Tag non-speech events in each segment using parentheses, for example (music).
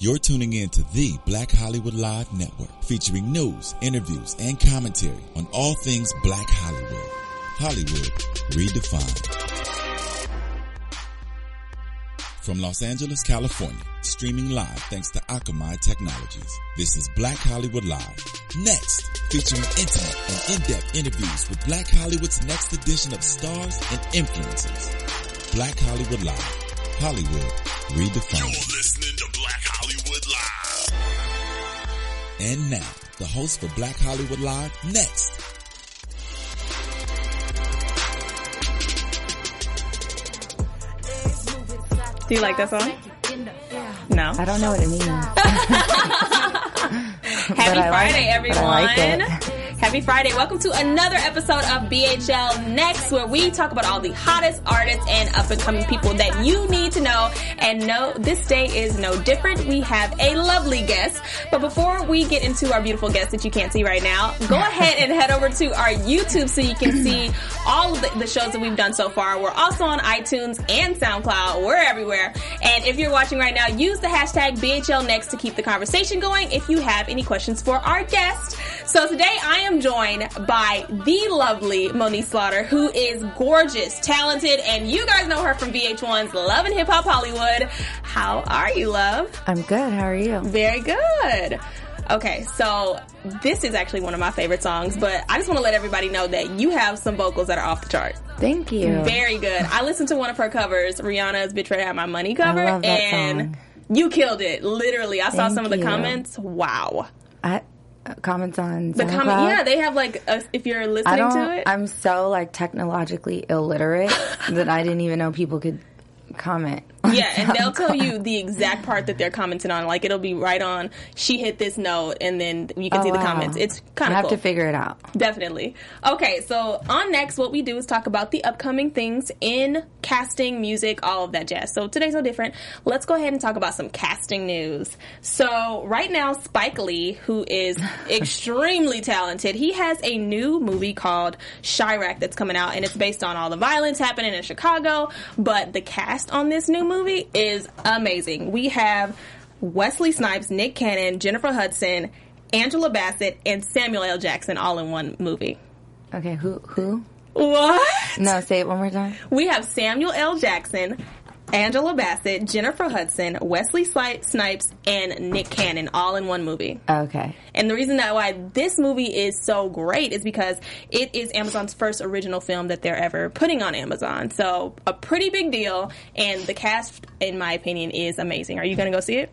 You're tuning in to the Black Hollywood Live Network, featuring news, interviews, and commentary on all things Black Hollywood. Hollywood redefined. From Los Angeles, California, streaming live thanks to Akamai Technologies. This is Black Hollywood Live. Next, featuring intimate and in-depth interviews with Black Hollywood's next edition of stars and influencers. Black Hollywood Live. Hollywood redefined. You're listening to Black Hollywood Live. And now, the host for Black Hollywood Live, next. Do you like that song? No. I don't know what it means. (laughs) Happy I like Friday, it. everyone. But I like it. Happy Friday. Welcome to another episode of BHL Next, where we talk about all the hottest artists and up and coming people that you need to know. And no, this day is no different. We have a lovely guest. But before we get into our beautiful guest that you can't see right now, go (laughs) ahead and head over to our YouTube so you can (clears throat) see all of the, the shows that we've done so far. We're also on iTunes and SoundCloud. We're everywhere. And if you're watching right now, use the hashtag BHL Next to keep the conversation going if you have any questions for our guest. So today I am joined by the lovely Monique Slaughter, who is gorgeous, talented, and you guys know her from VH1's Love and Hip Hop Hollywood. How are you, love? I'm good. How are you? Very good. Okay, so this is actually one of my favorite songs, but I just want to let everybody know that you have some vocals that are off the chart. Thank you. Very good. I listened to one of her covers, Rihanna's Bitch Better Have My Money cover, and song. you killed it. Literally, I saw Thank some of the you. comments. Wow. I, comments on The comment, yeah, they have like, a, if you're listening to it. I'm so like technologically illiterate (laughs) that I didn't even know people could comment. Yeah, and they'll tell you the exact part that they're commenting on. Like it'll be right on. She hit this note, and then you can Oh, see the wow. comments. It's kind of I have cool. to figure it out. Definitely. Okay, so on next, what we do is talk about the upcoming things in casting, music, all of that jazz. So today's no different. Let's go ahead and talk about some casting news. So right now, Spike Lee, who is (laughs) extremely talented, he has a new movie called Chi-Raq that's coming out, and it's based on all the violence happening in Chicago. But the cast on this new movie is amazing. We have Wesley Snipes, Nick Cannon, Jennifer Hudson, Angela Bassett, and Samuel L. Jackson all in one movie. Okay, who who? What? No, say it one more time. We have Samuel L. Jackson, Angela Bassett, Jennifer Hudson, Wesley Snipes, and Nick Cannon all in one movie. Okay. And the reason that why this movie is so great is because it is Amazon's first original film that they're ever putting on Amazon. So a pretty big deal, and the cast, in my opinion, is amazing. Are you going to go see it?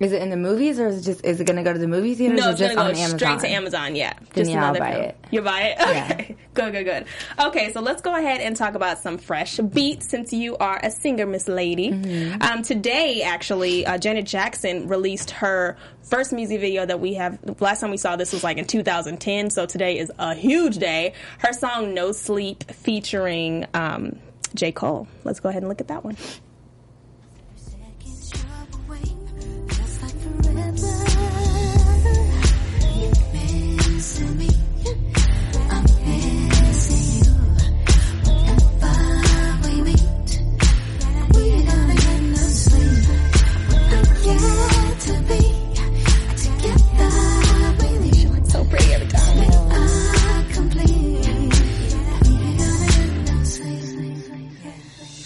Is it in the movies or is it just is it going to go to the movie theaters No, it's just gonna on go Amazon? straight to Amazon. Yeah, Then just yeah, I'll another buy film. it. You buy it? Yeah. Okay, (laughs) good, good, good. Okay, so let's go ahead and talk about some fresh beats since you are a singer, Miss Lady. Mm-hmm. Um, today, actually, uh, Janet Jackson released her first music video that we have. Last time we saw this was like in 2010, so today is a huge day. Her song "No Sleep" featuring um, J. Cole. Let's go ahead and look at that one.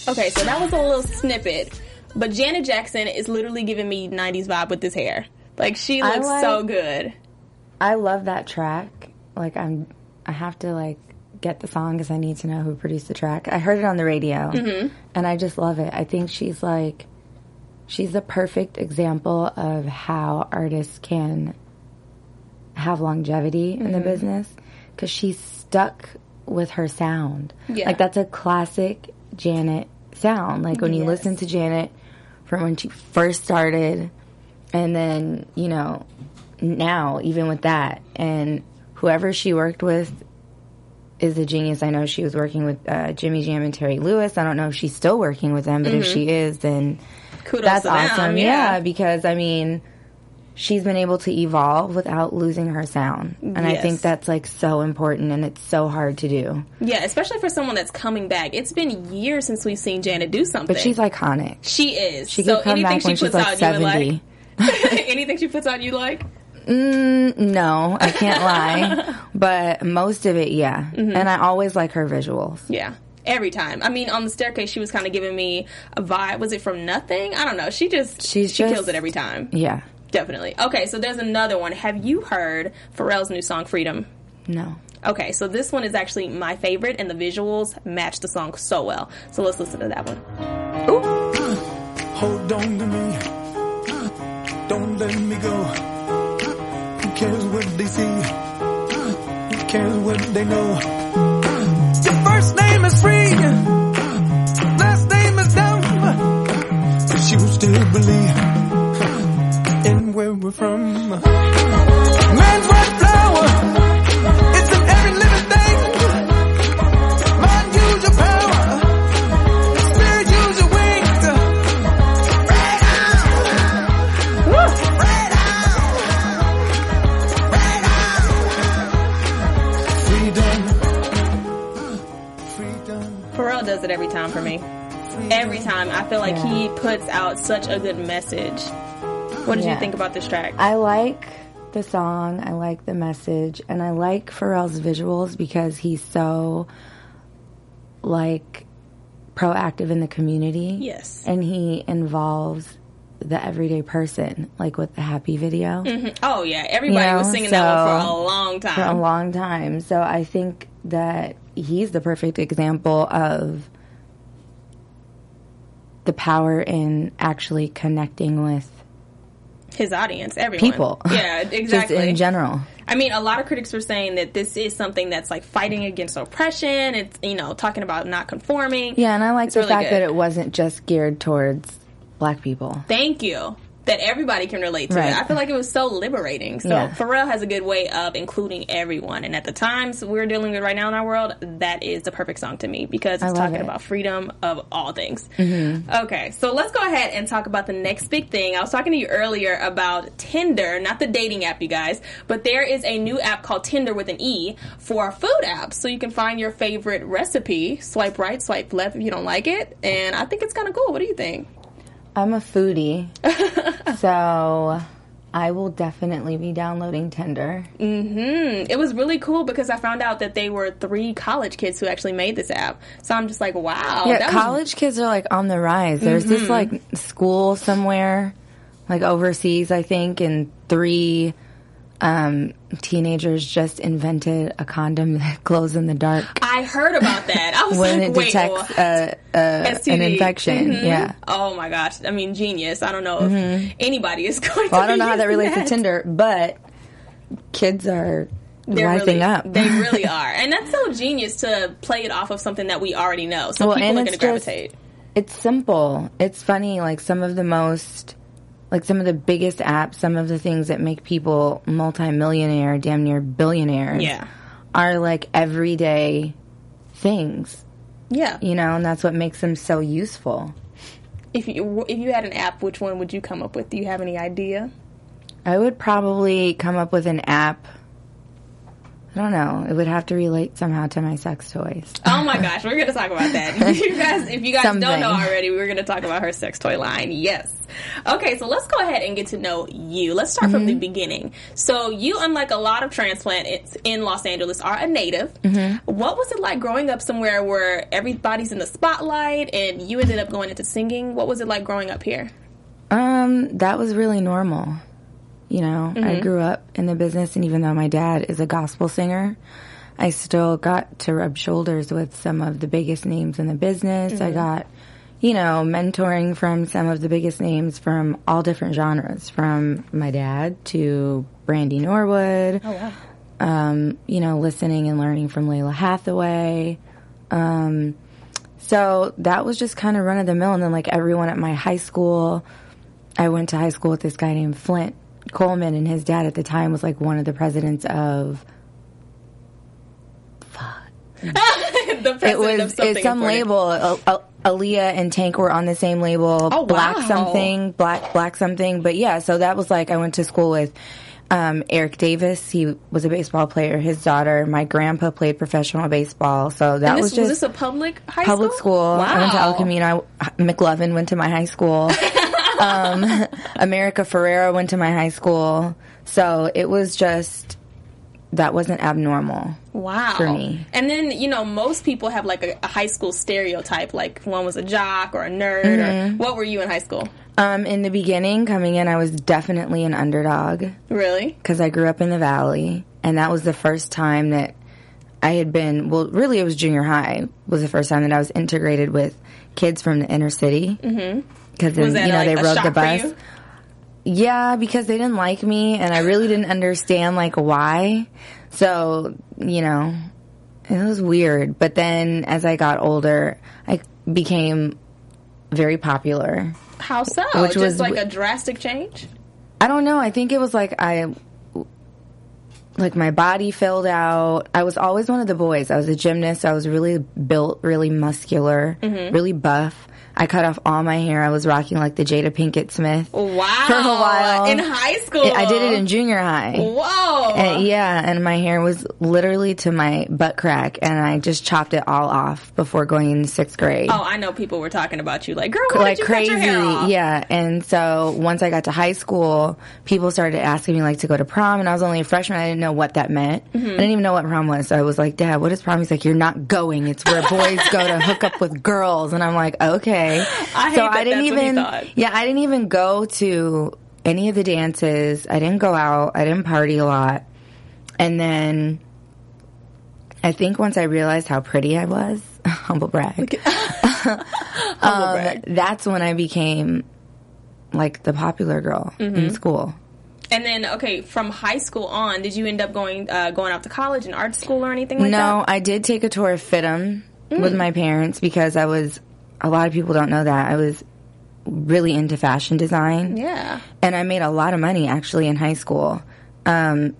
Okay, so that was a little snippet, but Janet Jackson is literally giving me 90s vibe with this hair. Like she looks like- so good. I love that track. Like I'm, I have to like get the song because I need to know who produced the track. I heard it on the radio, Mm-hmm. and I just love it. I think she's like, she's the perfect example of how artists can have longevity in Mm-hmm. the business because she's stuck with her sound. Yeah. Like that's a classic Janet sound. Like when you listen to Janet from when she first started, and then you know now even with that. And whoever she worked with is a genius. I know she was working with uh, jimmy jam and terry lewis. I don't know if she's still working with them but if she is then Kudos that's awesome. Yeah. yeah because i mean she's been able to evolve without losing her sound. And I think that's like so important and it's so hard to do. Yeah, especially for someone that's coming back. It's been years since we've seen Janet do something. But she's iconic. she is. She so anything back she puts like out, you 70. like. (laughs) anything she puts out, you like. Mm, no, I can't lie. But most of it, yeah. Mm-hmm. And I always like her visuals. Yeah. Every time. I mean, on the staircase, she was kind of giving me a vibe. Was it from nothing? I don't know. She just She's she just- kills it every time. Yeah. Definitely. Okay, so there's another one. Have you heard Pharrell's new song "Freedom"? No. Okay, so this one is actually my favorite, and the visuals match the song so well. So let's listen to that one. Hold on to me. Don't let me go. Who cares what they see? Who cares what they know? Your first name is free. Last name is dumb. But you still believe in where we're from. Man's white flower. It's in every living thing. Mind use your power. Spirit use your wings. Freedom. Freedom. Pharrell does it every time for me. Every time, I feel like Yeah. he puts out such a good message. What did you think about this track? I like the song, I like the message, and I like Pharrell's visuals because he's so like proactive in the community. Yes. And he involves the everyday person, like with the happy video. Mm-hmm. Oh yeah, everybody You know, was singing that one for a long time. for a long time. So I think that he's the perfect example of the power in actually connecting with His audience, everyone. people. (laughs) Yeah, Just exactly. in general. I mean, a lot of critics were saying that this is something that's like fighting against oppression. It's you know talking about not conforming. Yeah, and I like It's the really fact good. that it wasn't just geared towards black people. Thank you. That everybody can relate to Right. I feel like it was so liberating. So Yeah. Pharrell has a good way of including everyone. And at the times we're dealing with right now in our world, that is the perfect song to me because it's talking it. Mm-hmm. about freedom of all things. Okay, so let's go ahead and talk about the next big thing. I was talking to you earlier about Tinder, not the dating app, you guys, but there is a new app called Tender with an E for food apps. So you can find your favorite recipe, swipe right, swipe left if you don't like it. And I think it's kind of cool. What do you think? I'm a foodie, (laughs) so I will definitely be downloading Tender. Mm-hmm. It was really cool because I found out that they were three college kids who actually made this app. So I'm just like, wow. Yeah, that was- college kids are like on the rise. There's this like school somewhere, like overseas, I think, and three um, teenagers just invented a condom (laughs) that glows in the dark I heard about that. I was (laughs) when like, it wait, detects uh, uh, an infection. Mhm. Yeah. Oh my gosh. I mean, genius. I don't know if anybody is (laughs) going to. Well, I don't know how that relates to Tinder, but kids are They're wiping really, up. They really are. And that's so genius to play it off of something that we already know. So Well, people are going to gravitate. It's simple. It's funny. Like some of the most, like some of the biggest apps, some of the things that make people multimillionaire, damn near billionaires, Yeah. are like everyday things, Yeah. you know, and that's what makes them so useful. If you if you had an app, which one would you come up with? Do you have any idea? I would probably come up with an app. I don't know. It would have to relate somehow to my sex toys. Oh my gosh, we're gonna talk about that. (laughs) you guys, if you guys don't know already, we're gonna talk about her sex toy line. Yes. Okay, so let's go ahead and get to know you. Let's start from the Mm-hmm. beginning. So you, unlike a lot of transplants in Los Angeles, are a native. Mm-hmm. What was it like growing up somewhere where everybody's in the spotlight and you ended up going into singing? What was it like growing up here? Um, that was really normal. You know, Mm-hmm. I grew up in the business, and even though my dad is a gospel singer, I still got to rub shoulders with some of the biggest names in the business. Mm-hmm. I got, you know, mentoring from some of the biggest names from all different genres, from my dad to Brandy Norwood. Oh wow. Um, you know, listening and learning from Lalah Hathaway. Um, so that was just kind of run of the mill. And then, like everyone at my high school, I went to high school with this guy named Flint Coleman, and his dad at the time was like one of the presidents of. (laughs) the president It was it's some important. label, uh, uh, Aaliyah and Tank were on the same label. Oh, Black wow. something, Black Black something. But yeah, so that was like I went to school with um, Eric Davis. He was a baseball player. His daughter. My grandpa played professional baseball. So that was this, was just this a public high public school. I went to Wow. El Camino. McLovin went to my high school. (laughs) um, (laughs) America Ferrera went to my high school. So it was just that wasn't abnormal. Wow. for me. And then, you know, most people have like a, a high school stereotype, like one was a jock or a nerd. Mm-hmm. Or what were you in high school? Um, in the beginning, coming in, I was definitely an underdog Really? because I grew up in the valley, and that was the first time that I had been. Well, really, it was junior high was the first time that I was integrated with kids from the inner city. Mm-hmm. Because that you know like they rode the bus. Yeah, because they didn't like me, and I really didn't understand like why. So you know, it was weird. But then as I got older, I became very popular. How so? Which Just was like a drastic change? I don't know. I think it was like I, like my body filled out. I was always one of the boys. I was a gymnast. I was really built, really muscular, Mm-hmm. really buff. I cut off all my hair. I was rocking like the Jada Pinkett Smith. Wow. For a while. In high school. I did it in junior high. Whoa. And, yeah, and my hair was literally to my butt crack, and I just chopped it all off before going into sixth grade. Oh, I know people were talking about you, like, girl, like crazy, cut your hair off? yeah. And so once I got to high school, people started asking me like to go to prom, and I was only a freshman. I didn't know what that meant. Mm-hmm. I didn't even know what prom was. So I was like, Dad, what is prom? He's like, You're not going. It's where boys go to hook up with girls. And I'm like, Okay. (laughs) I hate so I didn't even. Yeah, I didn't even go to any of the dances. I didn't go out. I didn't party a lot. And then I think once I realized how pretty I was, (laughs) humble brag, (laughs) um, brag. that's when I became like the popular girl Mm-hmm. in school. And then, okay, from high school on, did you end up going uh, going out to college and art school or anything like no, that? Mm. I did take a tour of FIDM with my parents because I was, a lot of people don't know that, I was really into fashion design. Yeah. And I made a lot of money actually in high school. Um,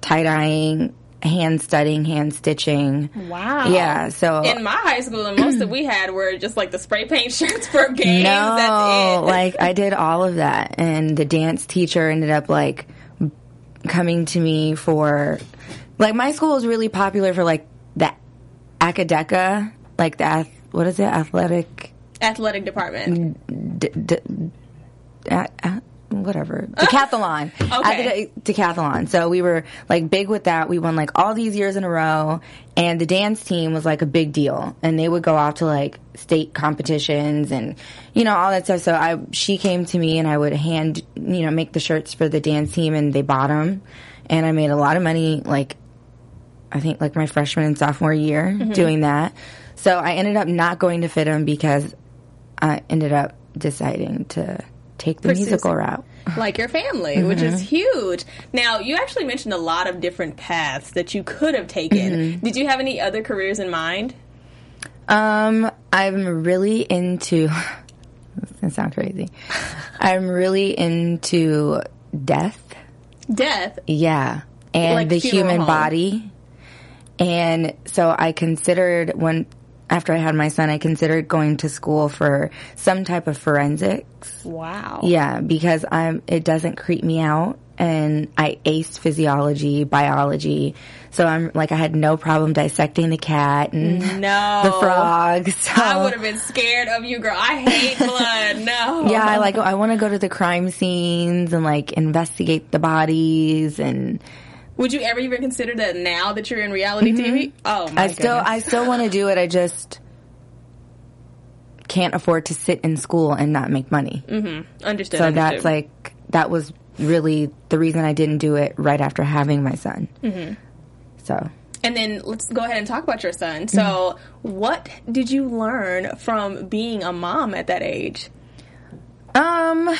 tie dyeing, hand studying, hand stitching. Wow. Yeah, so In my high school, the most that we had were just like the spray paint (laughs) shirts for games. No, That's it. like I did all of that, and the dance teacher ended up like coming to me for like my school was really popular for like the acadeca, like the what is it, athletic, athletic department. d- d- a- a- whatever, (laughs) decathlon, Okay. Acade- decathlon. So we were like big with that. We won like all these years in a row, and the dance team was like a big deal, and they would go off to like state competitions and you know all that stuff. So I she came to me and I would hand you know make the shirts for the dance team, and they bought them, and I made a lot of money like I think like my freshman and sophomore year mm-hmm. doing that. So I ended up not going to fit FIDM because I ended up deciding to take the Pursue musical route. (laughs) like your family, which Mm-hmm. is huge. Now, you actually mentioned a lot of different paths that you could have taken. Mm-hmm. Did you have any other careers in mind? Um, I'm really into. (laughs) this is gonna sound crazy. I'm really into death. Death. Yeah, and Like the human home. body. And so I considered when after I had my son, I considered going to school for some type of forensics. Wow. Yeah, because I'm it doesn't creep me out and I aced physiology, biology. So I'm like I had no problem dissecting the cat and No. (laughs) the frog. So I would have been scared of you, girl. I hate (laughs) blood. No. yeah, I like I want to go to the crime scenes and like investigate the bodies and Would you ever even consider that now that you're in reality TV? Oh my Mm-hmm. I still. I still want to do it. I just can't afford to sit in school and not make money. Mm-hmm. Understood. So understood. that's like that was really the reason I didn't do it right after having my son. Mm-hmm. So And then let's go ahead and talk about your son. So, Mm-hmm. what did you learn from being a mom at that age? Um,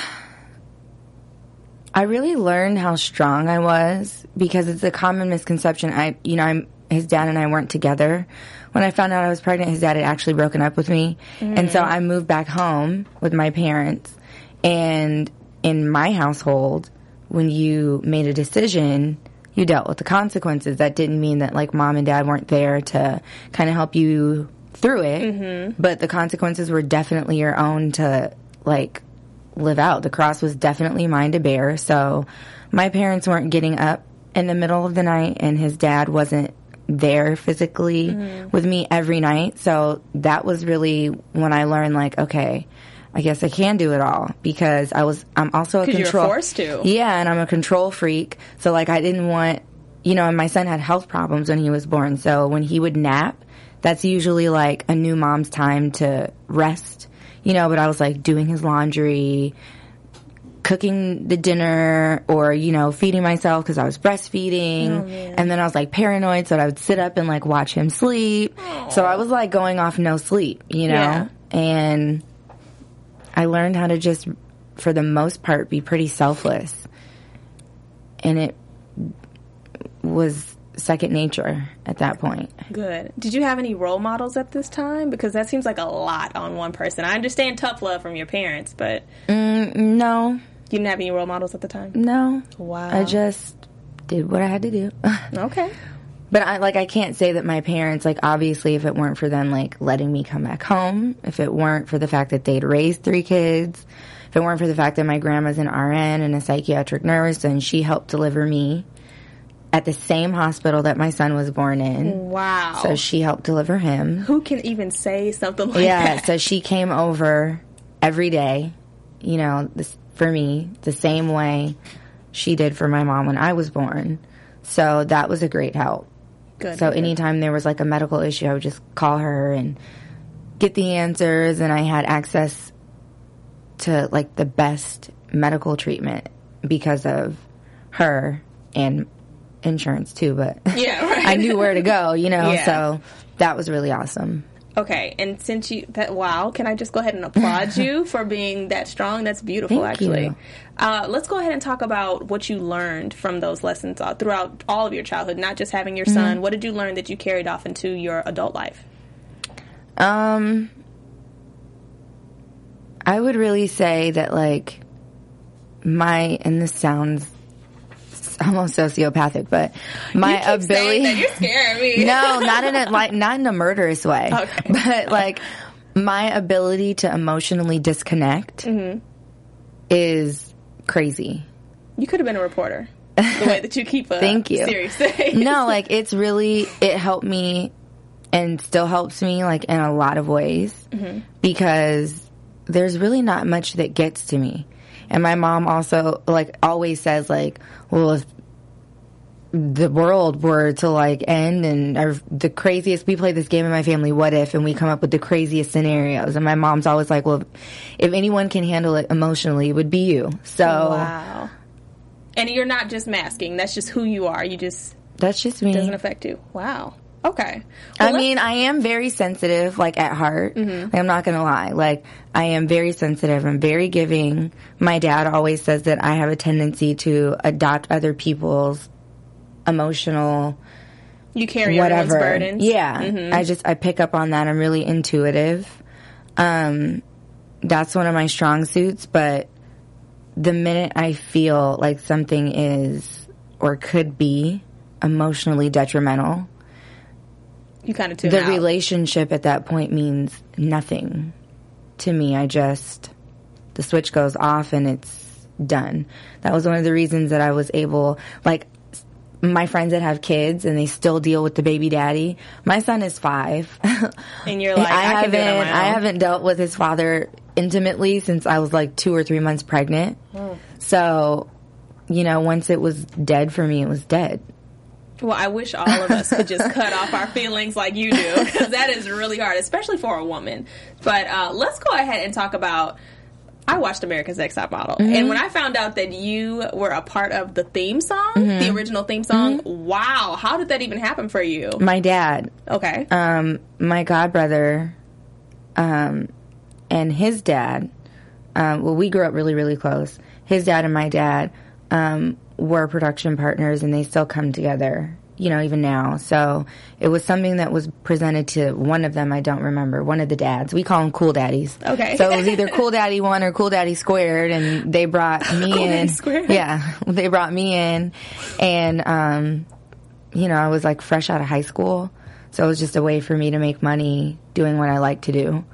I really learned how strong I was because it's a common misconception. I, you know, I'm his dad and I weren't together. When I found out I was pregnant, his dad had actually broken up with me, and so mm. I moved back home with my parents. And in my household, when you made a decision, you dealt with the consequences. That didn't mean that like mom and dad weren't there to kind of help you through it, mm-hmm. but the consequences were definitely your own to like live out. The cross was definitely mine to bear. So my parents weren't getting up in the middle of the night, and his dad wasn't there physically mm-hmm. with me every night. So that was really when I learned, like, okay. I guess I can do it all because I was. I'm also a control. forced to. Yeah, and I'm a control freak. So like I didn't want, you know, and my son had health problems when he was born. So when he would nap, that's usually like a new mom's time to rest, you know, but I was like doing his laundry, cooking the dinner or, you know, feeding myself because I was breastfeeding. Oh, and then I was like paranoid. So I would sit up and like watch him sleep. So I was like going off no sleep, you know, Yeah. and I learned how to just, for the most part, be pretty selfless. And it was second nature at that point. Good. Did you have any role models at this time? Because that seems like a lot on one person. I understand tough love from your parents, but mm, No, you didn't have any role models at the time. no. Wow. I just did what I had to do. (laughs) Okay. But I like I can't say that my parents like obviously if it weren't for them like letting me come back home, if it weren't for the fact that they'd raised three kids, if it weren't for the fact that my grandma's an RN and a psychiatric nurse and she helped deliver me at the same hospital that my son was born in. Wow. So she helped deliver him. Who can even say something like Yeah, that? Yeah, so she came over every day, you know, this, for me, the same way she did for my mom when I was born. So that was a great help. Good. So good. anytime there was like a medical issue, I would just call her and get the answers, and I had access to like the best medical treatment because of her and insurance too. But (laughs) Yeah, right. I knew where to go, you know. Yeah. So that was really awesome. Okay, and since you that wow, can I just go ahead and applaud you (laughs) for being that strong? That's beautiful, Thank actually. Uh, let's go ahead and talk about what you learned from those lessons uh, throughout all of your childhood, not just having your Mm-hmm. son. What did you learn that you carried off into your adult life? Um, I would really say that like my and this sounds almost sociopathic, but my Keep ability. that, you're scaring me. (laughs) no, not in a like not in a murderous way. Okay. (laughs) But like my ability to emotionally disconnect mm-hmm. is crazy. you could have been a reporter. The way that you keep (laughs) a Thank you. serious no, like it's really it helped me and still helps me like in a lot of ways mm-hmm. because there's really not much that gets to me. And my mom also like always says like, well, if the world were to like end and or the craziest we play this game in my family what if and we come up with the craziest scenarios and my mom's always like well if anyone can handle it emotionally it would be you so oh, Wow. And you're not just masking. That's just who you are. You just that's just me doesn't affect you. Wow. Okay. I Well, let's- mean, I am very sensitive, like at heart. Like, I'm not gonna lie. Like, I am very sensitive. I'm very giving. My dad always says that I have a tendency to adopt other people's emotional you carry whatever. burdens. Yeah, I just I pick up on that. I'm really intuitive. Um, that's one of my strong suits. But the minute I feel like something is or could be emotionally detrimental, You kind of tune the out. relationship at that point means nothing to me. I just the switch goes off and it's done. That was one of the reasons that I was able like my friends that have kids and they still deal with the baby daddy. My son is 5. and you're (laughs) like, I, I, can do it on haven't. I haven't dealt with his father intimately since I was like 2 or 3 months pregnant. Oh. So, you know, once it was dead for me, it was dead. Well, I wish all of us could just cut off our feelings like you do, because that is really hard, especially for a woman. But uh, let's go ahead and talk about. I watched America's Next Top Model, Mm-hmm. and when I found out that you were a part of the theme song, Mm-hmm. the original theme song, wow, how did that even happen for you? My dad, Okay, um, my godbrother, um, and his dad, um, well, we grew up really, really close. His dad and my dad, um, were production partners and they still come together, you know, even now. So it was something that was presented to one of them. I don't remember one of the dads. We call them cool daddies. Okay. So it was either cool daddy one or cool daddy squared and they brought me Cool in. Daddy Squared. Yeah. They brought me in and, um, you know, I was like fresh out of high school. So it was just a way for me to make money doing what I like to do.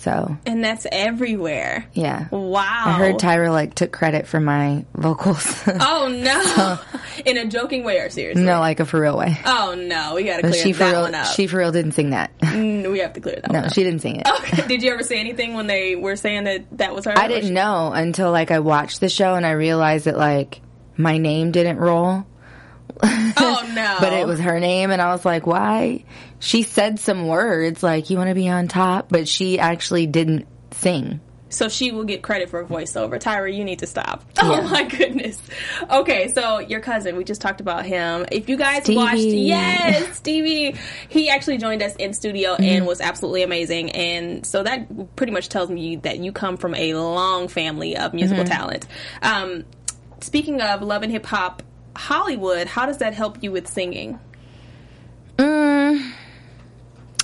So And that's everywhere. yeah. Wow. I heard Tyra like took credit for my vocals. (laughs) Oh no! In a joking way or seriously? no, like a for real way. Oh no, we gotta But clear she for that real, one up. she for real didn't sing that. Mm, we have to clear that one No, she didn't sing it. Okay. (laughs) Did you ever say anything when they were saying that that was her? I didn't know until like I watched the show and I realized that like my name didn't roll, (laughs) Oh no! but it was her name, and I was like, why? She said some words like "you want to be on top," but she actually didn't sing. so she will get credit for a voiceover. Tyra, you need to stop. (laughs) Oh my goodness. Okay, so your cousin, we just talked about him. If you guys Stevie. watched, yes, Stevie, he actually joined us in studio Mm-hmm. and was absolutely amazing. And so that pretty much tells me that you come from a long family of musical Mm-hmm. talent. Um, speaking of love and hip hop, Hollywood, how does that help you with singing? Mm,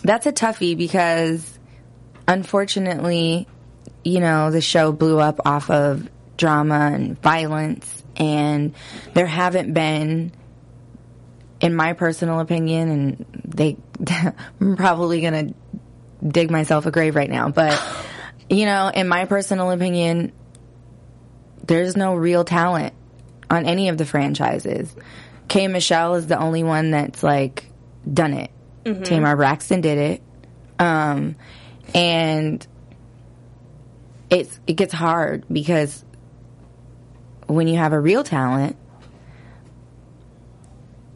that's a toughie because unfortunately, you know, the show blew up off of drama and violence, and there haven't been, in my personal opinion, and they, (laughs) I'm probably gonna dig myself a grave right now, but, you know, in my personal opinion, there's no real talent on any of the franchises. K Michelle is the only one that's like done it. Tamar Braxton did it. Um, and it's it gets hard because when you have a real talent,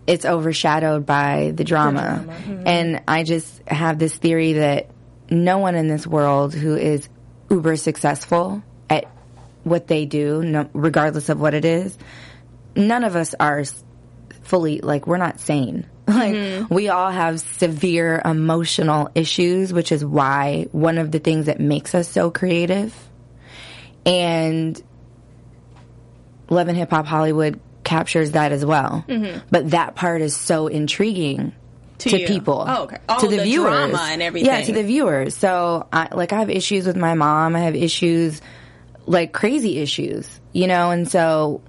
it's overshadowed by the drama. And I just have this theory that no one in this world who is uber successful what they do, no, regardless of what it is, none of us are fully like we're not sane. (laughs) Like mm-hmm. we all have severe emotional issues, which is why one of the things that makes us so creative and Love and Hip Hop Hollywood captures that as well. Mm-hmm. But that part is so intriguing to, you. people. Oh, okay. To the, the viewers. drama and everything. Yeah, to the viewers. So, I, like, I have issues with my mom. I have issues, like crazy issues, you know, and so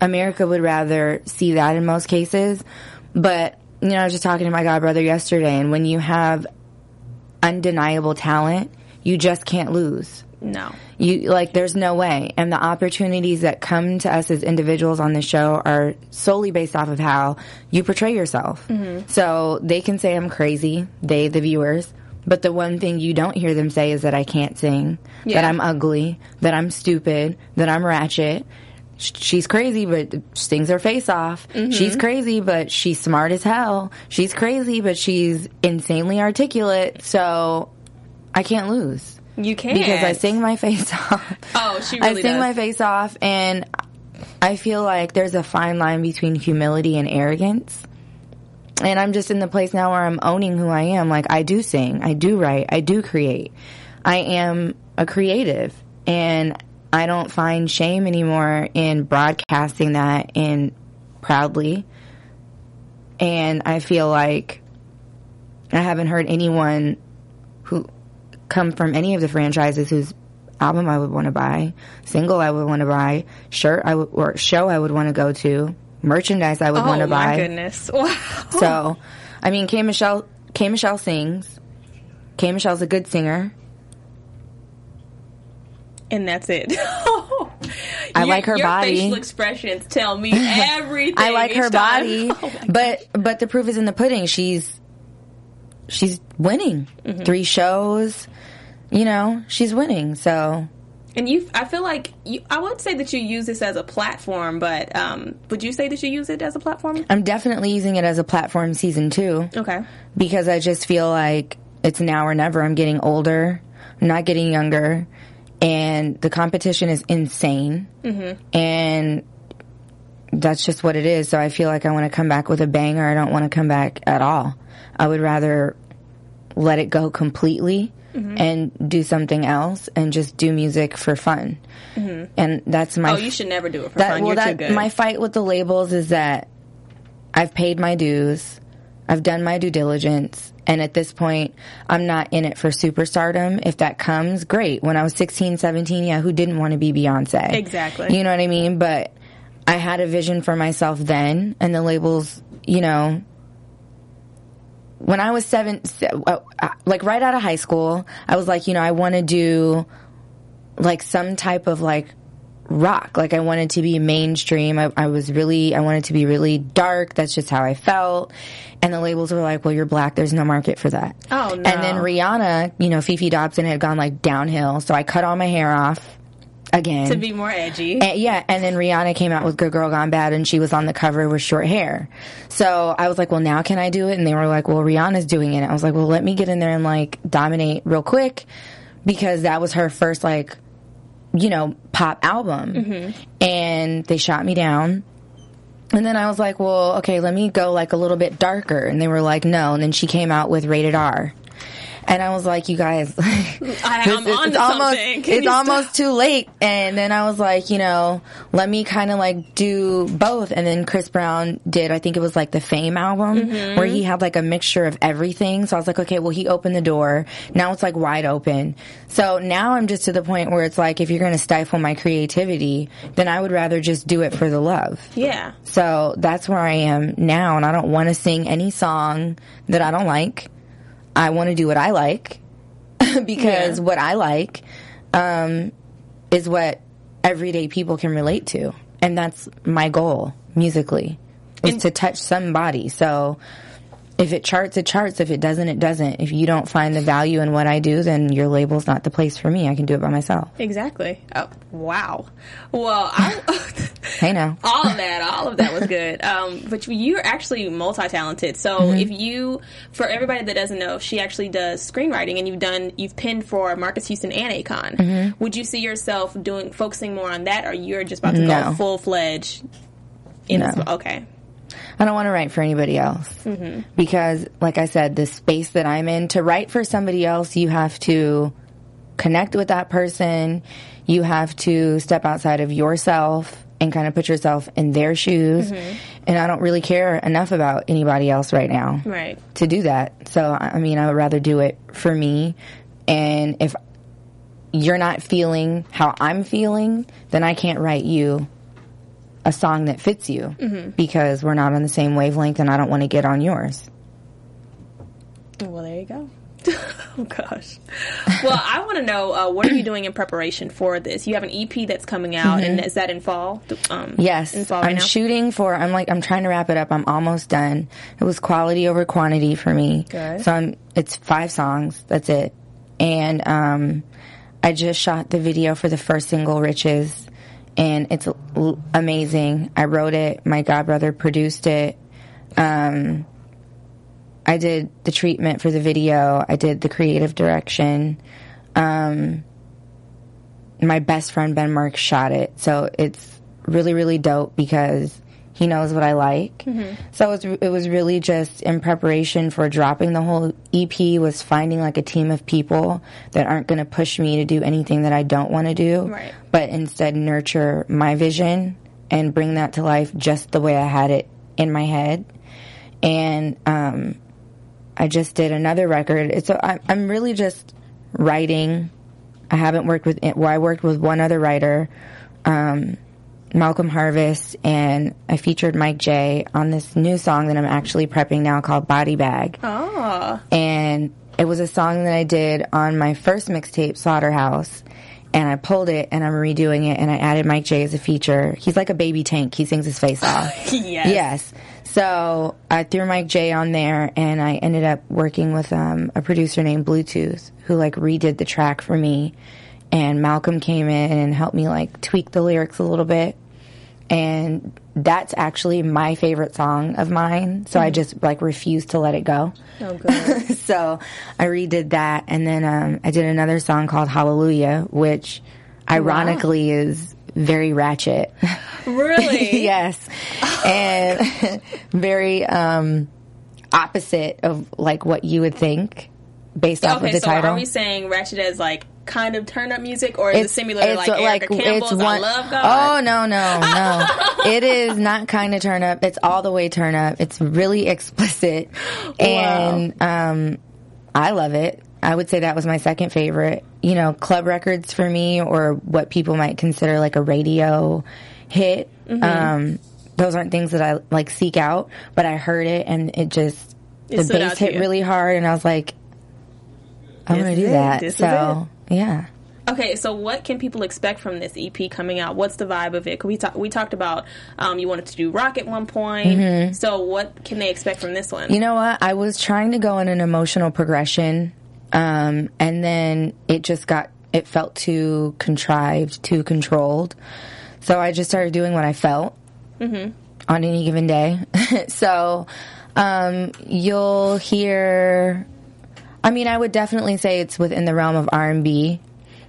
America would rather see that in most cases. But, you know, I was just talking to my god brother yesterday, and when you have undeniable talent, you just can't lose. No. You like there's no way. And the opportunities that come to us as individuals on the show are solely based off of how you portray yourself. Mm-hmm. So they can say I'm crazy, they the viewers, but the one thing you don't hear them say is that I can't sing, that I'm ugly, that I'm stupid, that I'm ratchet. She's crazy, but sings her face off. Mm-hmm. She's crazy, but she's smart as hell. She's crazy, but she's insanely articulate. So I can't lose You can't. because I sing my (laughs) face off. Oh, she really I sing does. my face off, and I feel like there's a fine line between humility and arrogance. And I'm just in the place now where I'm owning who I am. Like I do sing, I do write, I do create. I am a creative, and I don't find shame anymore in broadcasting that and proudly. And I feel like I haven't heard anyone who come from any of the franchises whose album I would want to buy, single I would want to buy, shirt I would or show I would want to go to, merchandise I would want to buy. Oh my goodness! (laughs) Wow. So, I mean, K Michelle, K Michelle sings. K Michelle's a good singer. and that's it. (laughs) I Your- like her your body. facial expressions tell me everything. (laughs) I like her time. body, Oh but but the proof is in the pudding. She's she's winning Mm-hmm. three shows. You know, she's winning. So And you, I feel like you. I would say that you use this as a platform, but um, would you say that you use it as a platform? I'm definitely using it as a platform season two. Okay. because I just feel like it's now or never. I'm getting older, I'm not getting younger, and the competition is insane. And that's just what it is. So I feel like I want to come back with a banger. I don't want to come back at all. I would rather let it go completely Mm-hmm. and do something else and just do music for fun. Mm-hmm. And that's my Oh, you should never do it for that, fun. well, You're that, too good. My fight with the labels is that I've paid my dues, I've done my due diligence, and at this point, I'm not in it for superstardom. If that comes, great. When I was 16, 17, yeah, who didn't want to be Beyonce? Exactly. You know what I mean? But I had a vision for myself then, and the labels, you know, when I was seven, se- uh, uh, like right out of high school, I was like, you know, I want to do like some type of like rock. Like I wanted to be mainstream. I, I was really, I wanted to be really dark. That's just how I felt. And the labels were like, well, you're black. There's no market for that. Oh, no. And then Rihanna, you know, Fefe Dobson had gone like downhill. So I cut all my hair off again. to be more edgy. And, yeah, and then Rihanna came out with Good Girl Gone Bad, and she was on the cover with short hair. So I was like, well, now can I do it? And they were like, well, Rihanna's doing it. I was like, well, let me get in there and like dominate real quick because that was her first like, you know, pop album. Mm-hmm. And they shot me down. And then I was like, well, okay, let me go like a little bit darker. And they were like, no. And then she came out with Rated R. And I was like, you guys, (laughs) I, I'm it's, on it's almost something. It's almost too late and then i was like you know let me kind of like do both and then chris brown did i think it was like the fame album Mm-hmm. where he had like a mixture of everything so i was like okay well he opened the door now it's like wide open so now i'm just to the point where it's like if you're going to stifle my creativity then i would rather just do it for the love Yeah. so that's where I am now, and I don't want to sing any song that I don't like. I want to do what I like (laughs) because Yeah. what I like um, is what everyday people can relate to, and that's my goal musically is to touch somebody. So if it charts, it charts. If it doesn't, it doesn't. If you don't find the value in what I do, then your label's not the place for me. I can do it by myself. Exactly. Oh, wow. Well, I, (laughs) (laughs) Hey now. all of that, all of that was good. (laughs) Um, but you're actually multi-talented. So Mm-hmm. if you, for everybody that doesn't know, she actually does screenwriting, and you've done, you've penned for Marques Houston and Akon. Mm-hmm. Would you see yourself doing focusing more on that, or you're just about to No. go full fledged? In No. okay. I don't want to write for anybody else mm-hmm. because, like I said, the space that I'm in to write for somebody else, you have to connect with that person. You have to step outside of yourself and kind of put yourself in their shoes. Mm-hmm. And I don't really care enough about anybody else right now Right. to do that. So, I I mean, I would rather do it for me. And if you're not feeling how I'm feeling, then I can't write you a song that fits you because we're not on the same wavelength and I don't want to get on yours. Well, there you go. (laughs) oh gosh. Well, I want to know uh, what are you doing in preparation for this? You have an EP that's coming out, and is that in fall? Um, Mm-hmm. Yes, in fall right I'm now? shooting for. I'm like I'm trying to wrap it up. I'm almost done. It was quality over quantity for me. Good. So I'm. It's five songs. That's it. And um, I just shot the video for the first single, "Riches," and it's amazing. I wrote it. My godbrother produced it. Um, I did the treatment for the video. I did the creative direction. Um, my best friend Ben Mark shot it, so it's really really dope because he knows what I like. So it was, it was really just in preparation for dropping the whole EP was finding like a team of people that aren't going to push me to do anything that I don't want to do, Right. but instead nurture my vision and bring that to life just the way I had it in my head. And um, I just did another record. It's I'm really just writing. I haven't worked with well, I worked with one other writer, um, Malcolm Harvest, and I featured Mike J on this new song that I'm actually prepping now called Body Bag. Oh, And it was a song that I did on my first mixtape, Slaughterhouse. And I pulled it and I'm redoing it and I added Mike J as a feature. He's like a baby tank. He sings his face off. (laughs) yes. Yes. So I threw Mike J on there, and I ended up working with um, a producer named Bluetooth who like redid the track for me. And Malcolm came in and helped me like tweak the lyrics a little bit. And that's actually my favorite song of mine. So I just like refused to let it go. Oh, (laughs) good. so I redid that, and then um, I did another song called Hallelujah, which ironically is very ratchet. really? (laughs) yes, and (laughs) very um, opposite of like what you would think based off Okay, of the title. so title. are we saying ratchet as like kind of turn up music, or is it similar like Erica Campbell's "I Love God"? Oh no, no, no! (laughs) it is not kind of turn up. It's all the way turn up. It's really explicit, and um, I love it. I would say that was my second favorite. You know, club records for me, or what people might consider like a radio hit. Mm-hmm. Um, those aren't things that I like seek out, but I heard it and it just It out bass hit you. really hard, and I was like, I This want to do that. This is so yeah. Okay, so what can people expect from this EP coming out? What's the vibe of it? 'Cause we talk, we talked about um, you wanted to do rock at one point. So what can they expect from this one? Mm-hmm. You know what? I was trying to go in an emotional progression, um, and then it just got, it felt too contrived, too controlled. So I just started doing what I felt on any given day. (laughs) so um, you'll hear, I mean, I would definitely say it's within the realm of R&B,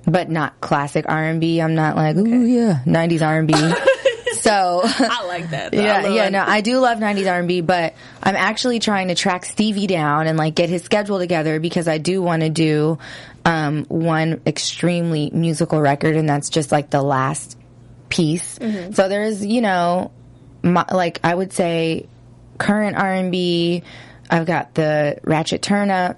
but not classic R&B. I'm not like, ooh, yeah, 90s R&B. (laughs) so I like that. though. Yeah, yeah, it. no, I do love '90s R&B, but I'm actually trying to track Stevie down and like get his schedule together because I do want to do um, one extremely musical record, and that's just like the last piece. Mm-hmm. So there's, you know, my, like I would say, current R&B. I've got the Ratchet Turn Up.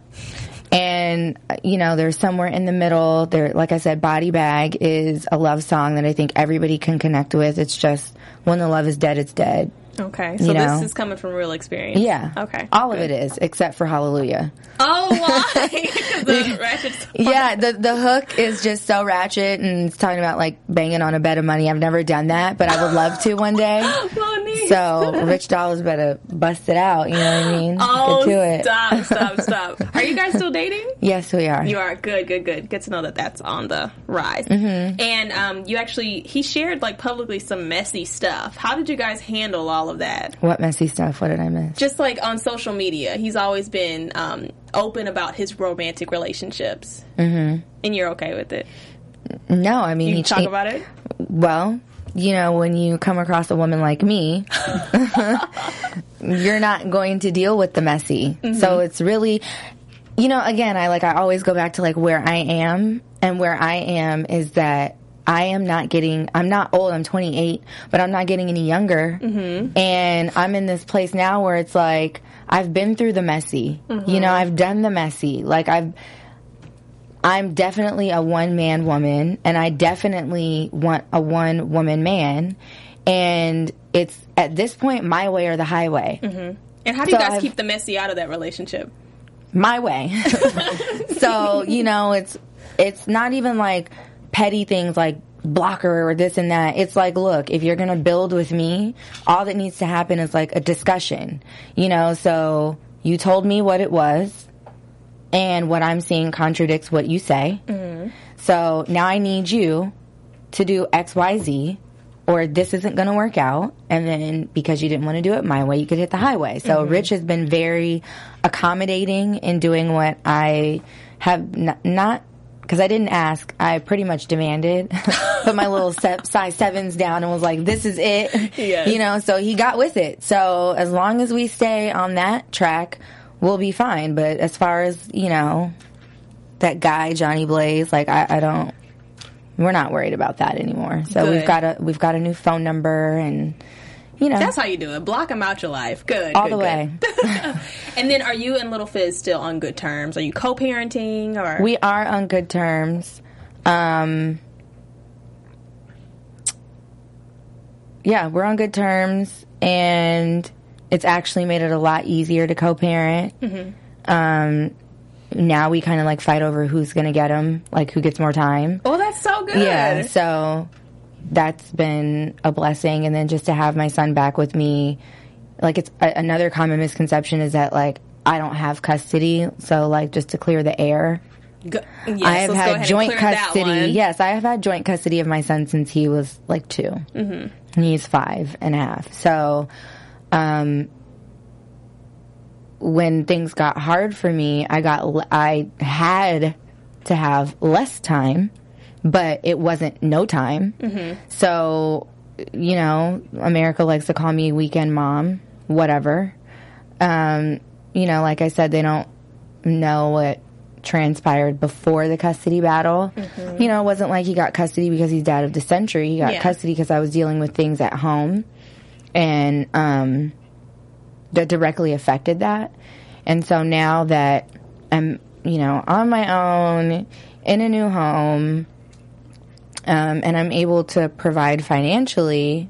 And you know, there's somewhere in the middle. There, like I said, "Body Bag" is a love song that I think everybody can connect with. It's just when the love is dead, it's dead. Okay, so You this is coming from real experience. Yeah. Okay. All of it is, except for Hallelujah. Oh, why? (laughs) the (laughs) Yeah, the the hook is just so ratchet and it's talking about like banging on a bed of money. I've never done that, but I would love to one day. (gasps) Oh, neat. So Rich Dollaz better bust it out. You know what I mean? Oh, Get to it. stop, stop, stop. (laughs) Are you guys still dating? Yes, we are. You are good, good, good. Good to know that that's on the rise. Mm-hmm. And um, you actually, he shared like publicly some messy stuff. How did you guys handle all of that? What messy stuff? What did I miss? Just like on social media, he's always been um, open about his romantic relationships, mm-hmm. and you're okay with it. No, I mean You he talk cha- about it. Well, you know, when you come across a woman like me, (laughs) you're not going to deal with the messy. So it's really, you know, again, I like, I always go back to like where I am and where I am is that I am not getting, I'm not old, I'm 28, but I'm not getting any younger. Mm-hmm. And I'm in this place now where it's like, I've been through the messy. You know, mm-hmm. I've done the messy. Like I've, I'm definitely a one man woman and I definitely want a one woman man. And it's at this point my way or the highway. Mm-hmm. And how do you guys I've- keep the messy out of that relationship? My way. (laughs) so, you know, it's it's not even like petty things like blocker or this and that. It's like, look, if you're gonna build with me, all that needs to happen is like a discussion. You know, so you told me what it was and what I'm seeing contradicts what you say. Mm-hmm. So now I need you to do X, Y, Z, or this isn't going to work out. And then because you didn't want to do it my way, you could hit the highway. So mm-hmm. Rich has been very accommodating in doing what I have n- not. Because I didn't ask, I pretty much demanded. (laughs) Put my little se- size sevens down and was like, "This is it." Yes. You know, so he got with it. So as long as we stay on that track, we'll be fine. But as far as you know, that guy Johnny Blaze, like I, I don't. We're not worried about that anymore. So Good. we've got a we've got a new phone number, and you know That's how you do it. Block them out your life. Good. all good, the way. (laughs) And then, are you and Lil Fizz still on good terms? Are you co-parenting or? we are on good terms. Um, yeah, we're on good terms, and it's actually made it a lot easier to co-parent. Um, now we kind of like fight over who's going to get them, like who gets more time. oh, that's so good. Yeah, so that's been a blessing. And then just to have my son back with me, like it's a, another common misconception is that like I don't have custody. So like just to clear the air, Go- yes, I have let's go ahead had joint custody. Yes, I have had joint custody of my son since he was like 2 mm-hmm. and he's five and a half. So, um, when things got hard for me, I got I had to have less time, but it wasn't no time. So, you know, America likes to call me weekend mom, whatever. Um, you know, like I said, they don't know what transpired before the custody battle. You know, it wasn't like he got custody because he's dad of the century. He got Yeah. custody because I was dealing with things at home and um, that directly affected that. And so now that I'm, you know, on my own in a new home, um, and I'm able to provide financially,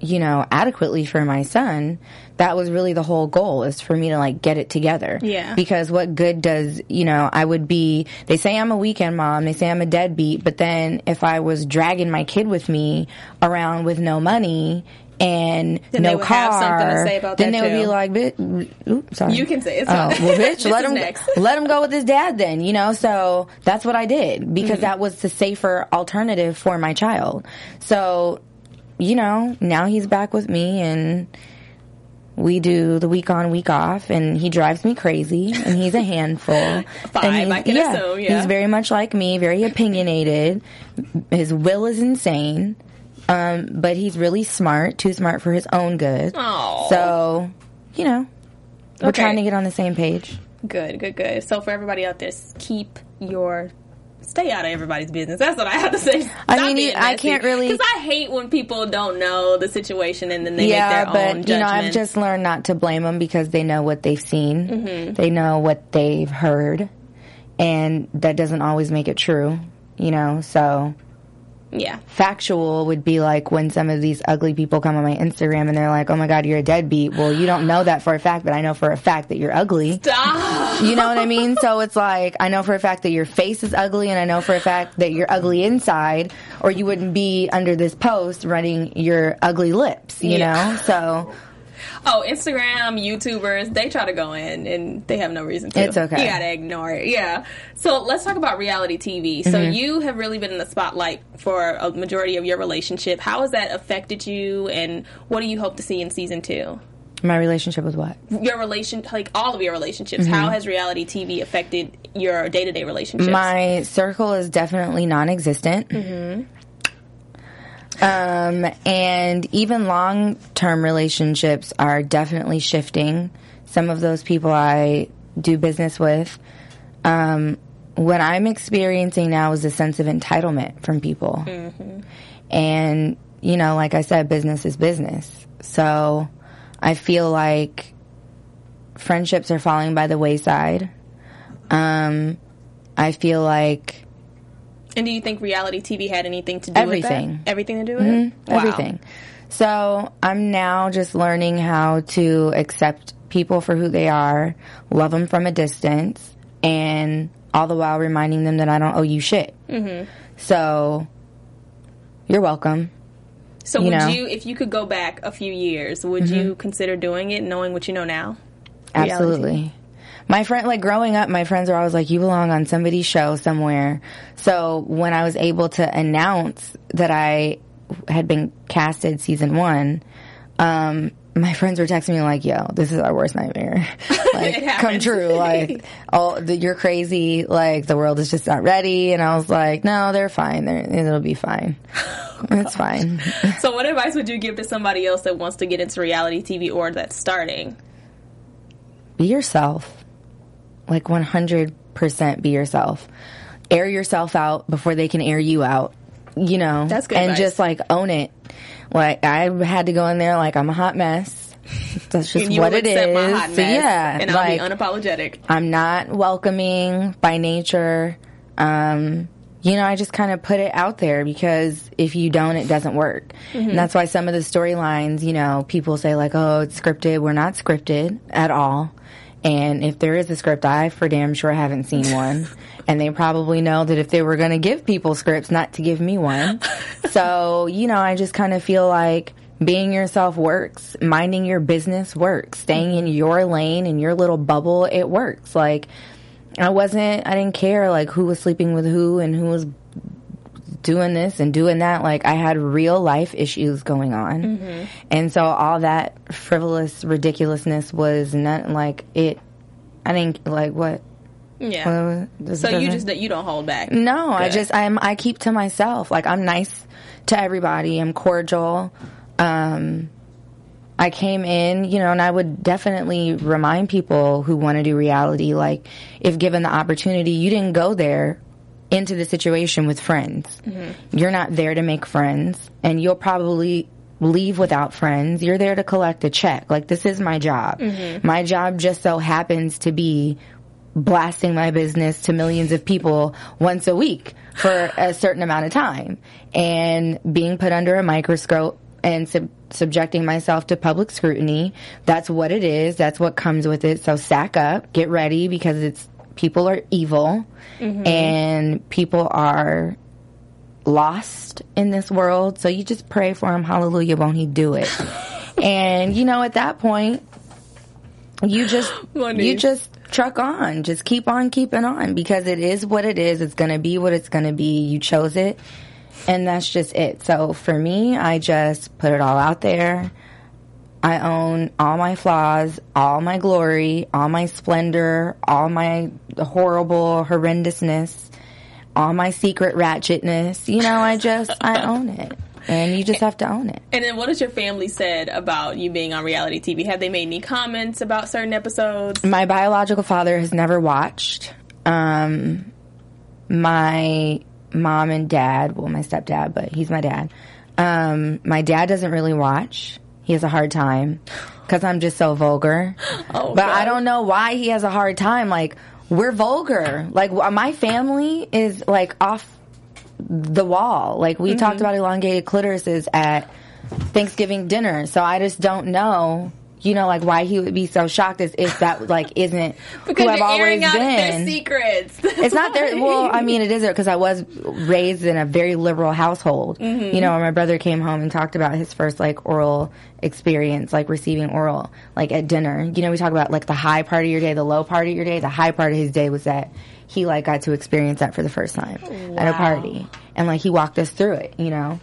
you know, adequately for my son, that was really the whole goal is for me to like get it together. Yeah. Because what good does, you know, I would be, they say I'm a weekend mom, they say I'm a deadbeat, but then if I was dragging my kid with me around with no money and Then no car, have something to say about then that, they would be like, "Bitch, oops, sorry. You can say it. It's Oh, well, bitch, (laughs) let him (laughs) let him go with his dad then, you know. So that's what I did because Mm-hmm. that was the safer alternative for my child. So, you know, now he's back with me and we do the week on, week off, and he drives me crazy, and he's a (laughs) handful. and he's, I can assume, yeah. he's very much like me, very opinionated. His will is insane, um, but he's really smart, too smart for his own good. So, you know, we're Okay. trying to get on the same page. Good, good, good. So for everybody out there, keep your stay out of everybody's business. That's what I have to say. I mean, I can't really- because I hate when people don't know the situation and then they yeah, make their but own you know, I've just learned not to blame them because they know what they've seen, Mm-hmm. they know what they've heard, and that doesn't always make it true. You know, so yeah. factual would be like when some of these ugly people come on my Instagram and they're like, "Oh my god, you're a deadbeat." Well, you don't know that for a fact, but I know for a fact that you're ugly. Stop. You know what I mean? So it's like I know for a fact that your face is ugly, and I know for a fact that you're ugly inside, or you wouldn't be under this post running your ugly lips. You Yeah. know, so Oh, Instagram, YouTubers, they try to go in and they have no reason to. It's okay. You gotta ignore it. Yeah. So let's talk about reality TV. So Mm-hmm. you have really been in the spotlight for a majority of your relationship. How has that affected you and what do you hope to see in season two? my relationship with what? Your relation, like all of your relationships, Mm-hmm. how has reality TV affected your day to day relationships? My circle is definitely non-existent. Um, and even long-term relationships are definitely shifting. Some of those people I do business with, um, what I'm experiencing now is a sense of entitlement from people. And, you know, like I said, business is business. So I feel like friendships are falling by the wayside. Um, I feel like and do you think reality TV had anything to do Everything. with that? Everything to do with it? Wow. everything. So I'm now just learning how to accept people for who they are, love them from a distance, and all the while reminding them that I don't owe you shit. Mm-hmm. So you're welcome. So you would know. you, if you could go back a few years, would you consider doing it, knowing what you know now? Reality. Absolutely. My friend, like growing up, my friends were always like, you belong on somebody's show somewhere. So when I was able to announce that I had been casted season one, um, my friends were texting me like, yo, this is our worst nightmare. (laughs) like, come true. Like, oh, the, you're crazy. Like, the world is just not ready. And I was like, no, they're fine. They're, it'll be fine. (laughs) it's fine. (laughs) So, what advice would you give to somebody else that wants to get into reality TV or that's starting? be yourself. Like 100% be yourself. Air yourself out before they can air you out. You know, That's good and advice. just like own it. Like I had to go in there like I'm a hot mess. That's just (laughs) what it is. my hot mess, So, yeah, and I'll like be unapologetic. I'm not welcoming by nature. Um, you know, I just kind of put it out there because if you don't, it doesn't work. Mm-hmm. And that's why some of the storylines, you know, people say like, oh, it's scripted. We're not scripted at all. And if there is a script, I for damn sure haven't seen one. (laughs) and they probably know that if they were going to give people scripts, not to give me one. (laughs) so, you know, I just kind of feel like being yourself works. Minding your business works. Staying in your lane, in your little bubble, it works. Like, I wasn't, I didn't care like who was sleeping with who and who was doing this and doing that. Like, I had real life issues going on. And so all that frivolous ridiculousness was not like it, I didn't like what. Yeah. so you just you don't hold back. no, I just I'm I keep to myself. Like I'm nice to everybody. I'm cordial. Um I came in, you know, and I would definitely remind people who want to do reality like if given the opportunity, you didn't go there into the situation with friends. You're not there to make friends and you'll probably leave without friends. You're there to collect a check. Like this is my job. Mm-hmm. My job just so happens to be blasting my business to millions of people once a week for a certain amount of time and being put under a microscope and sub- subjecting myself to public scrutiny. That's what it is. That's what comes with it. So sack up, get ready because it's people are evil mm-hmm. and people are lost in this world. So you just pray for him. Hallelujah. Won't he do it? (laughs) and you know, at that point, you just (gasps) you just truck on just keep on keeping on because it is what it is it's gonna be what it's gonna be you chose it and that's just it so for me i just put it all out there i own all my flaws all my glory all my splendor all my horrible horrendousness all my secret ratchetness you know i just i (laughs) own it and you just have to own it And then what has your family said about you being on reality TV? Have they made any comments about certain episodes? my biological father has never watched. Um, my mom and dad, well, my stepdad, but he's my dad. Um, my dad doesn't really watch. He has a hard time because I'm just so vulgar. (gasps) Oh, but I don't know why he has a hard time. Like, we're vulgar. Like, my family is like off the wall. Like, we talked mm-hmm. about elongated clitorises at Thanksgiving dinner. So I just don't know, you know, like why he would be so shocked as if that (laughs) like isn't Because who I've you're always out their been. secrets. It's not their. Well, I mean, it is because I was raised in a very liberal household. Mm-hmm. You know, when my brother came home and talked about his first like oral experience, like receiving oral, like at dinner. You know, we talk about like the high part of your day, the low part of your day. The high part of his day was that he like got to experience that for the first time at a party, and like he walked us through it. You know.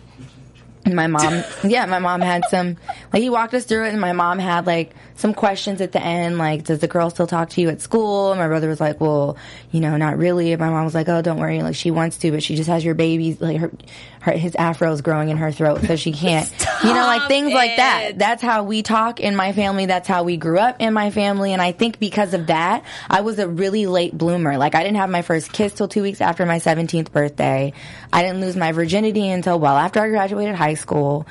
And my mom, yeah, my mom had some, like, he walked us through it, and my mom had, like, some questions at the end, like, does the girl still talk to you at school? And my brother was like, well, you know, not really. And my mom was like, oh, don't worry, like, she wants to, but she just has your baby's, like, her, her his is growing in her throat, so she can't, (laughs) you know, like, things like that. That's how we talk in my family. That's how we grew up in my family. And I think because of that, I was a really late bloomer. Like, I didn't have my first kiss till two weeks after my 17th birthday. I didn't lose my virginity until well after I graduated high school.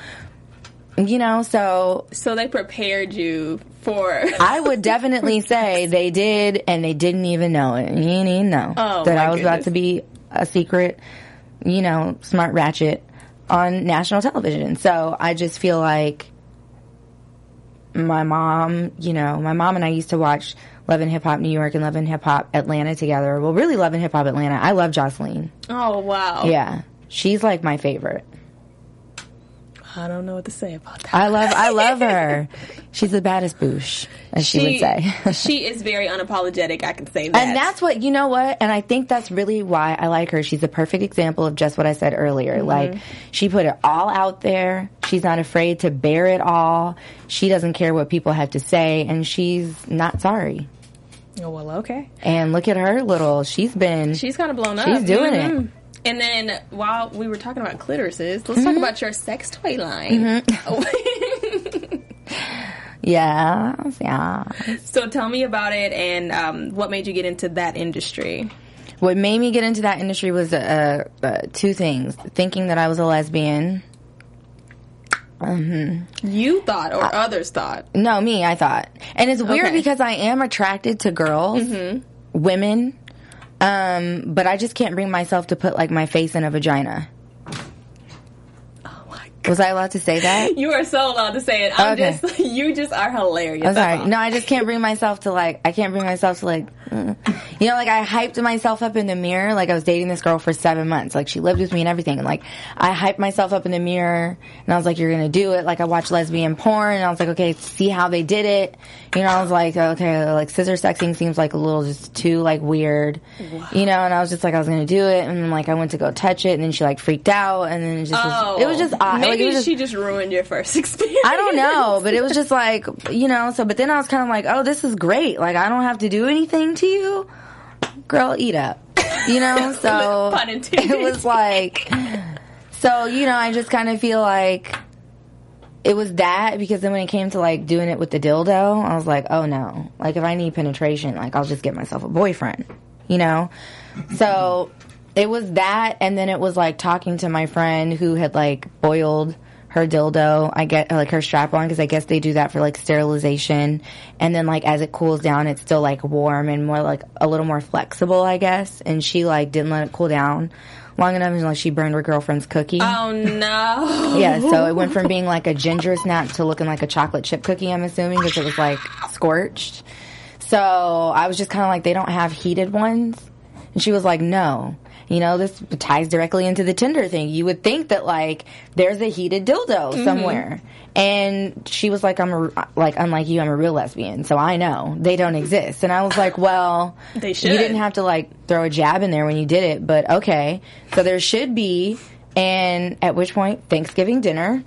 You know, so so they prepared you for. (laughs) I would definitely say they did, and they didn't even know it. You didn't even know Oh, that I was about to be a secret, you know, smart ratchet on national television. So I just feel like my mom, you know, my mom and I used to watch Love and Hip Hop New York and Love and Hip Hop Atlanta together. Well, really Love and Hip Hop Atlanta. I love Joseline. oh wow. Yeah. She's like my favorite. I don't know what to say about that. I love I love (laughs) her. She's the baddest boosh, as she, would say. (laughs) she is very unapologetic. I can say that. And that's what you know what, and I think that's really why I like her. She's a perfect example of just what I said earlier. Mm-hmm. Like she put it all out there. She's not afraid to bear it all. She doesn't care what people have to say, and she's not sorry. Oh, well, okay. And look at her little. She's been. She's kind of blown up. She's doing it. And then while we were talking about clitorises, let's talk about your sex toy line. (laughs) yeah, yeah. so tell me about it and um, what made you get into that industry. What made me get into that industry was uh, uh, two things: thinking that I was a lesbian. You thought, or others thought. No, me, I thought. And it's weird Okay. because I am attracted to girls, women, um, but I just can't bring myself to put like my face in a vagina. Oh Was I allowed to say that? You are so allowed to say it. I'm Okay. just, (laughs) you just are hilarious. I'm sorry. No, I just can't bring myself to like, I can't bring myself to like, mm. you know, like I hyped myself up in the mirror. Like I was dating this girl for seven months. Like she lived with me and everything. And like I hyped myself up in the mirror and I was like, you're going to do it. Like I watched lesbian porn and I was like, okay, see how they did it. You know, I was like, okay, like scissor sexing seems like a little just too like weird, you know, and I was just like, I was going to do it. And then like I went to go touch it and then she like freaked out and then it just, Oh, was, it was just odd. Like, Maybe just, she just ruined your first (laughs) experience. I don't know, but it was just like, you know, so, but then I was kind of like, oh, this is great. Like, I don't have to do anything to you. Girl, eat up. You know, (laughs) so it was like, so, you know, I just kind of feel like it was that because then when it came to like doing it with the dildo, I was like, oh no. Like, if I need penetration, like, I'll just get myself a boyfriend, you know? So it was that, and then it was like talking to my friend who had like boiled her dildo. I get like her strap on because I guess they do that for like sterilization, and then like as it cools down, it's still like warm and more like a little more flexible, I guess. And she like didn't let it cool down long enough until she burned her girlfriend's cookie. Oh no. Yeah, so it went from being like a ginger snap to looking like a chocolate chip cookie, I'm assuming, because it was like scorched. So I was just kind of like, they don't have heated ones? And she was like, no. You know, this ties directly into the Tinder thing. You would think that like there's a heated dildo Mm-hmm. somewhere. And she was like, I'm a, like, unlike you, I'm a real lesbian. So I know they don't exist. And I was like, (laughs) well, They should. you didn't have to like throw a jab in there when you did it, but okay. So there should be. And at which point, Thanksgiving dinner,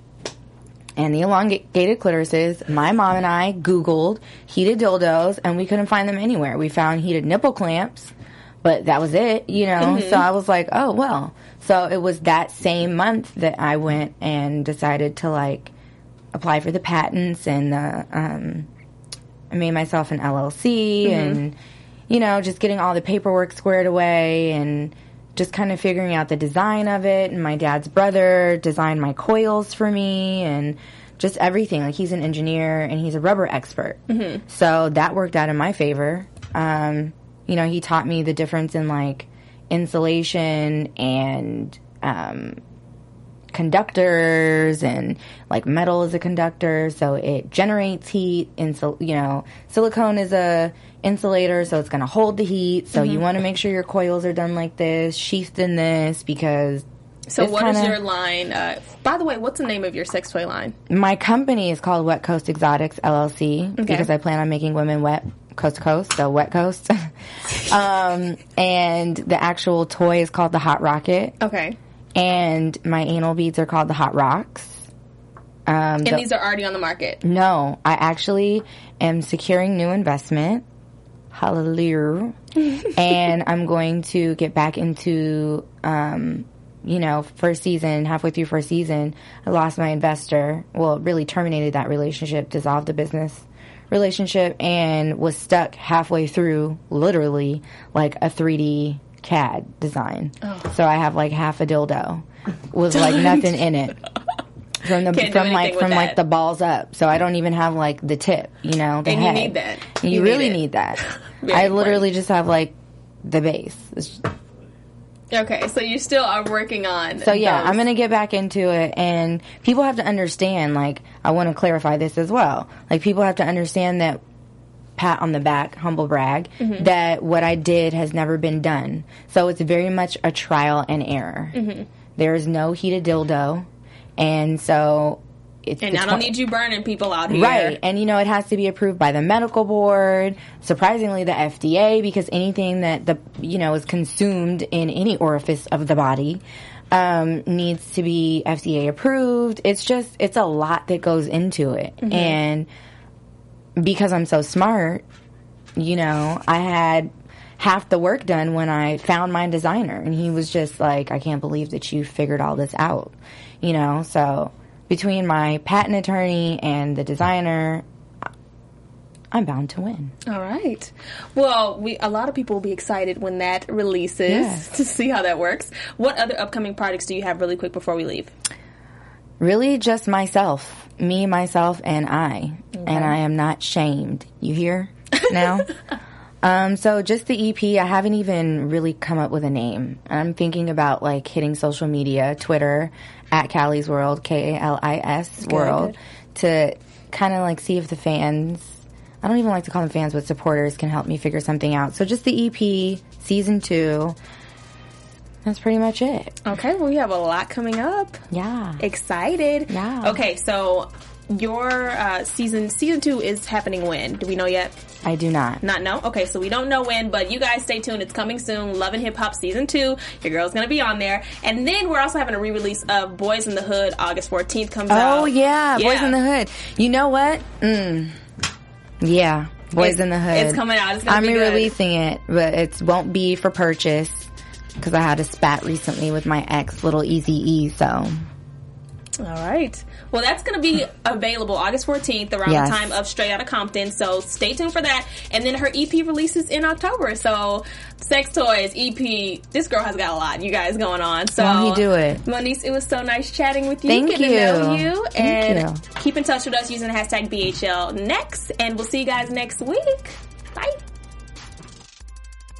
and the elongated clitorises, my mom and I Googled heated dildos and we couldn't find them anywhere. We found heated nipple clamps, but that was it, you know? So I was like, oh, well. So it was that same month that I went and decided to like apply for the patents and the, um, I made myself an LLC and, you know, just getting all the paperwork squared away and just kind of figuring out the design of it. And my dad's brother designed my coils for me and just everything. Like he's an engineer and he's a rubber expert. So that worked out in my favor. Um, you know, he taught me the difference in like insulation and, um, conductors and like metal is a conductor so it generates heat insul you know silicone is a insulator so it's going to hold the heat so you want to make sure your coils are done like this sheathed in this because So what is kinda- your line? Uh, by the way, what's the name of your sex toy line? my company is called Wet Coast Exotics LLC because I plan on making women wet coast to coast, so Wet Coast. (laughs) um, and the actual toy is called the Hot Rocket, Okay. and my anal beads are called the Hot Rocks. Um, And the- these are already on the market. no, I actually am securing new investment. Hallelujah. (laughs) and I'm going to get back into, um, you know, first season, halfway through first season, I lost my investor. Well, really terminated that relationship, dissolved the business relationship, and was stuck halfway through, literally, like a 3D CAD design. Oh. So I have like half a dildo with like (laughs) nothing in it from the Can't from like from like the balls up. So I don't even have like the tip, you know, the And you need that. You, You need really it. need that. (laughs) I literally important. just have like the base. It's- Okay, so you still are working on. So yeah, those. I'm gonna get back into it, and people have to understand. Like, I want to clarify this as well. Like, people have to understand that pat on the back, humble brag, Mm-hmm. that what I did has never been done. So it's very much a trial and error. Mm-hmm. There is no heated dildo, and so And I don't need you burning people out here. Right. And you know, it has to be approved by the medical board, surprisingly the FDA, because anything that the, you know, is consumed in any orifice of the body, um, needs to be FDA approved. It's just, it's a lot that goes into it. And because I'm so smart, you know, I had half the work done when I found my designer and he was just like, I can't believe that you figured all this out. You know, so between my patent attorney and the designer, I'm bound to win. All right. Well, we a lot of people will be excited when that releases Yes. (laughs) to see how that works. What other upcoming products do you have really quick before we leave? Really just myself, me, myself, and I. And I am not shamed. You hear (laughs) now? Um, so just the EP, I haven't even really come up with a name. I'm thinking about like hitting social media, Twitter, at Kali's World, K A L I S World, to kind of like see if the fans, I don't even like to call them fans, but supporters can help me figure something out. So just the EP, season two. That's pretty much it. Okay, well, we have a lot coming up. Yeah. Excited. Yeah. Okay, so your uh, season season two is happening when? Do we know yet? I do not. Not know. Okay, so we don't know when, but you guys stay tuned. It's coming soon. Love and Hip Hop season two. Your girl's gonna be on there, and then we're also having a re-release of Boys in the Hood. August fourteenth comes out. Oh yeah, Boys in the Hood. You know what? Mm. Yeah, Boys It's- in the Hood. it's coming out. It's gonna I'm be re-releasing it, but it won't be for purchase because I had a spat recently with my ex, Little Easy E. So All right. Well, that's going to be (laughs) available August 14th around Yes. the time of Straight Outta Compton. So stay tuned for that. And then her EP releases in October. So sex toys, EP. This girl has got a lot, you guys, going on. So Won't he do it? Moniece, it was so nice chatting with you. Thank getting to know you. you. Thank and you. keep in touch with us using the hashtag BHL next. And we'll see you guys next week. Bye.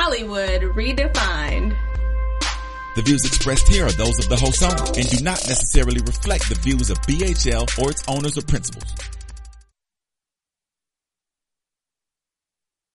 Hollywood redefined. The views expressed here are those of the host only and do not necessarily reflect the views of BHL or its owners or principals.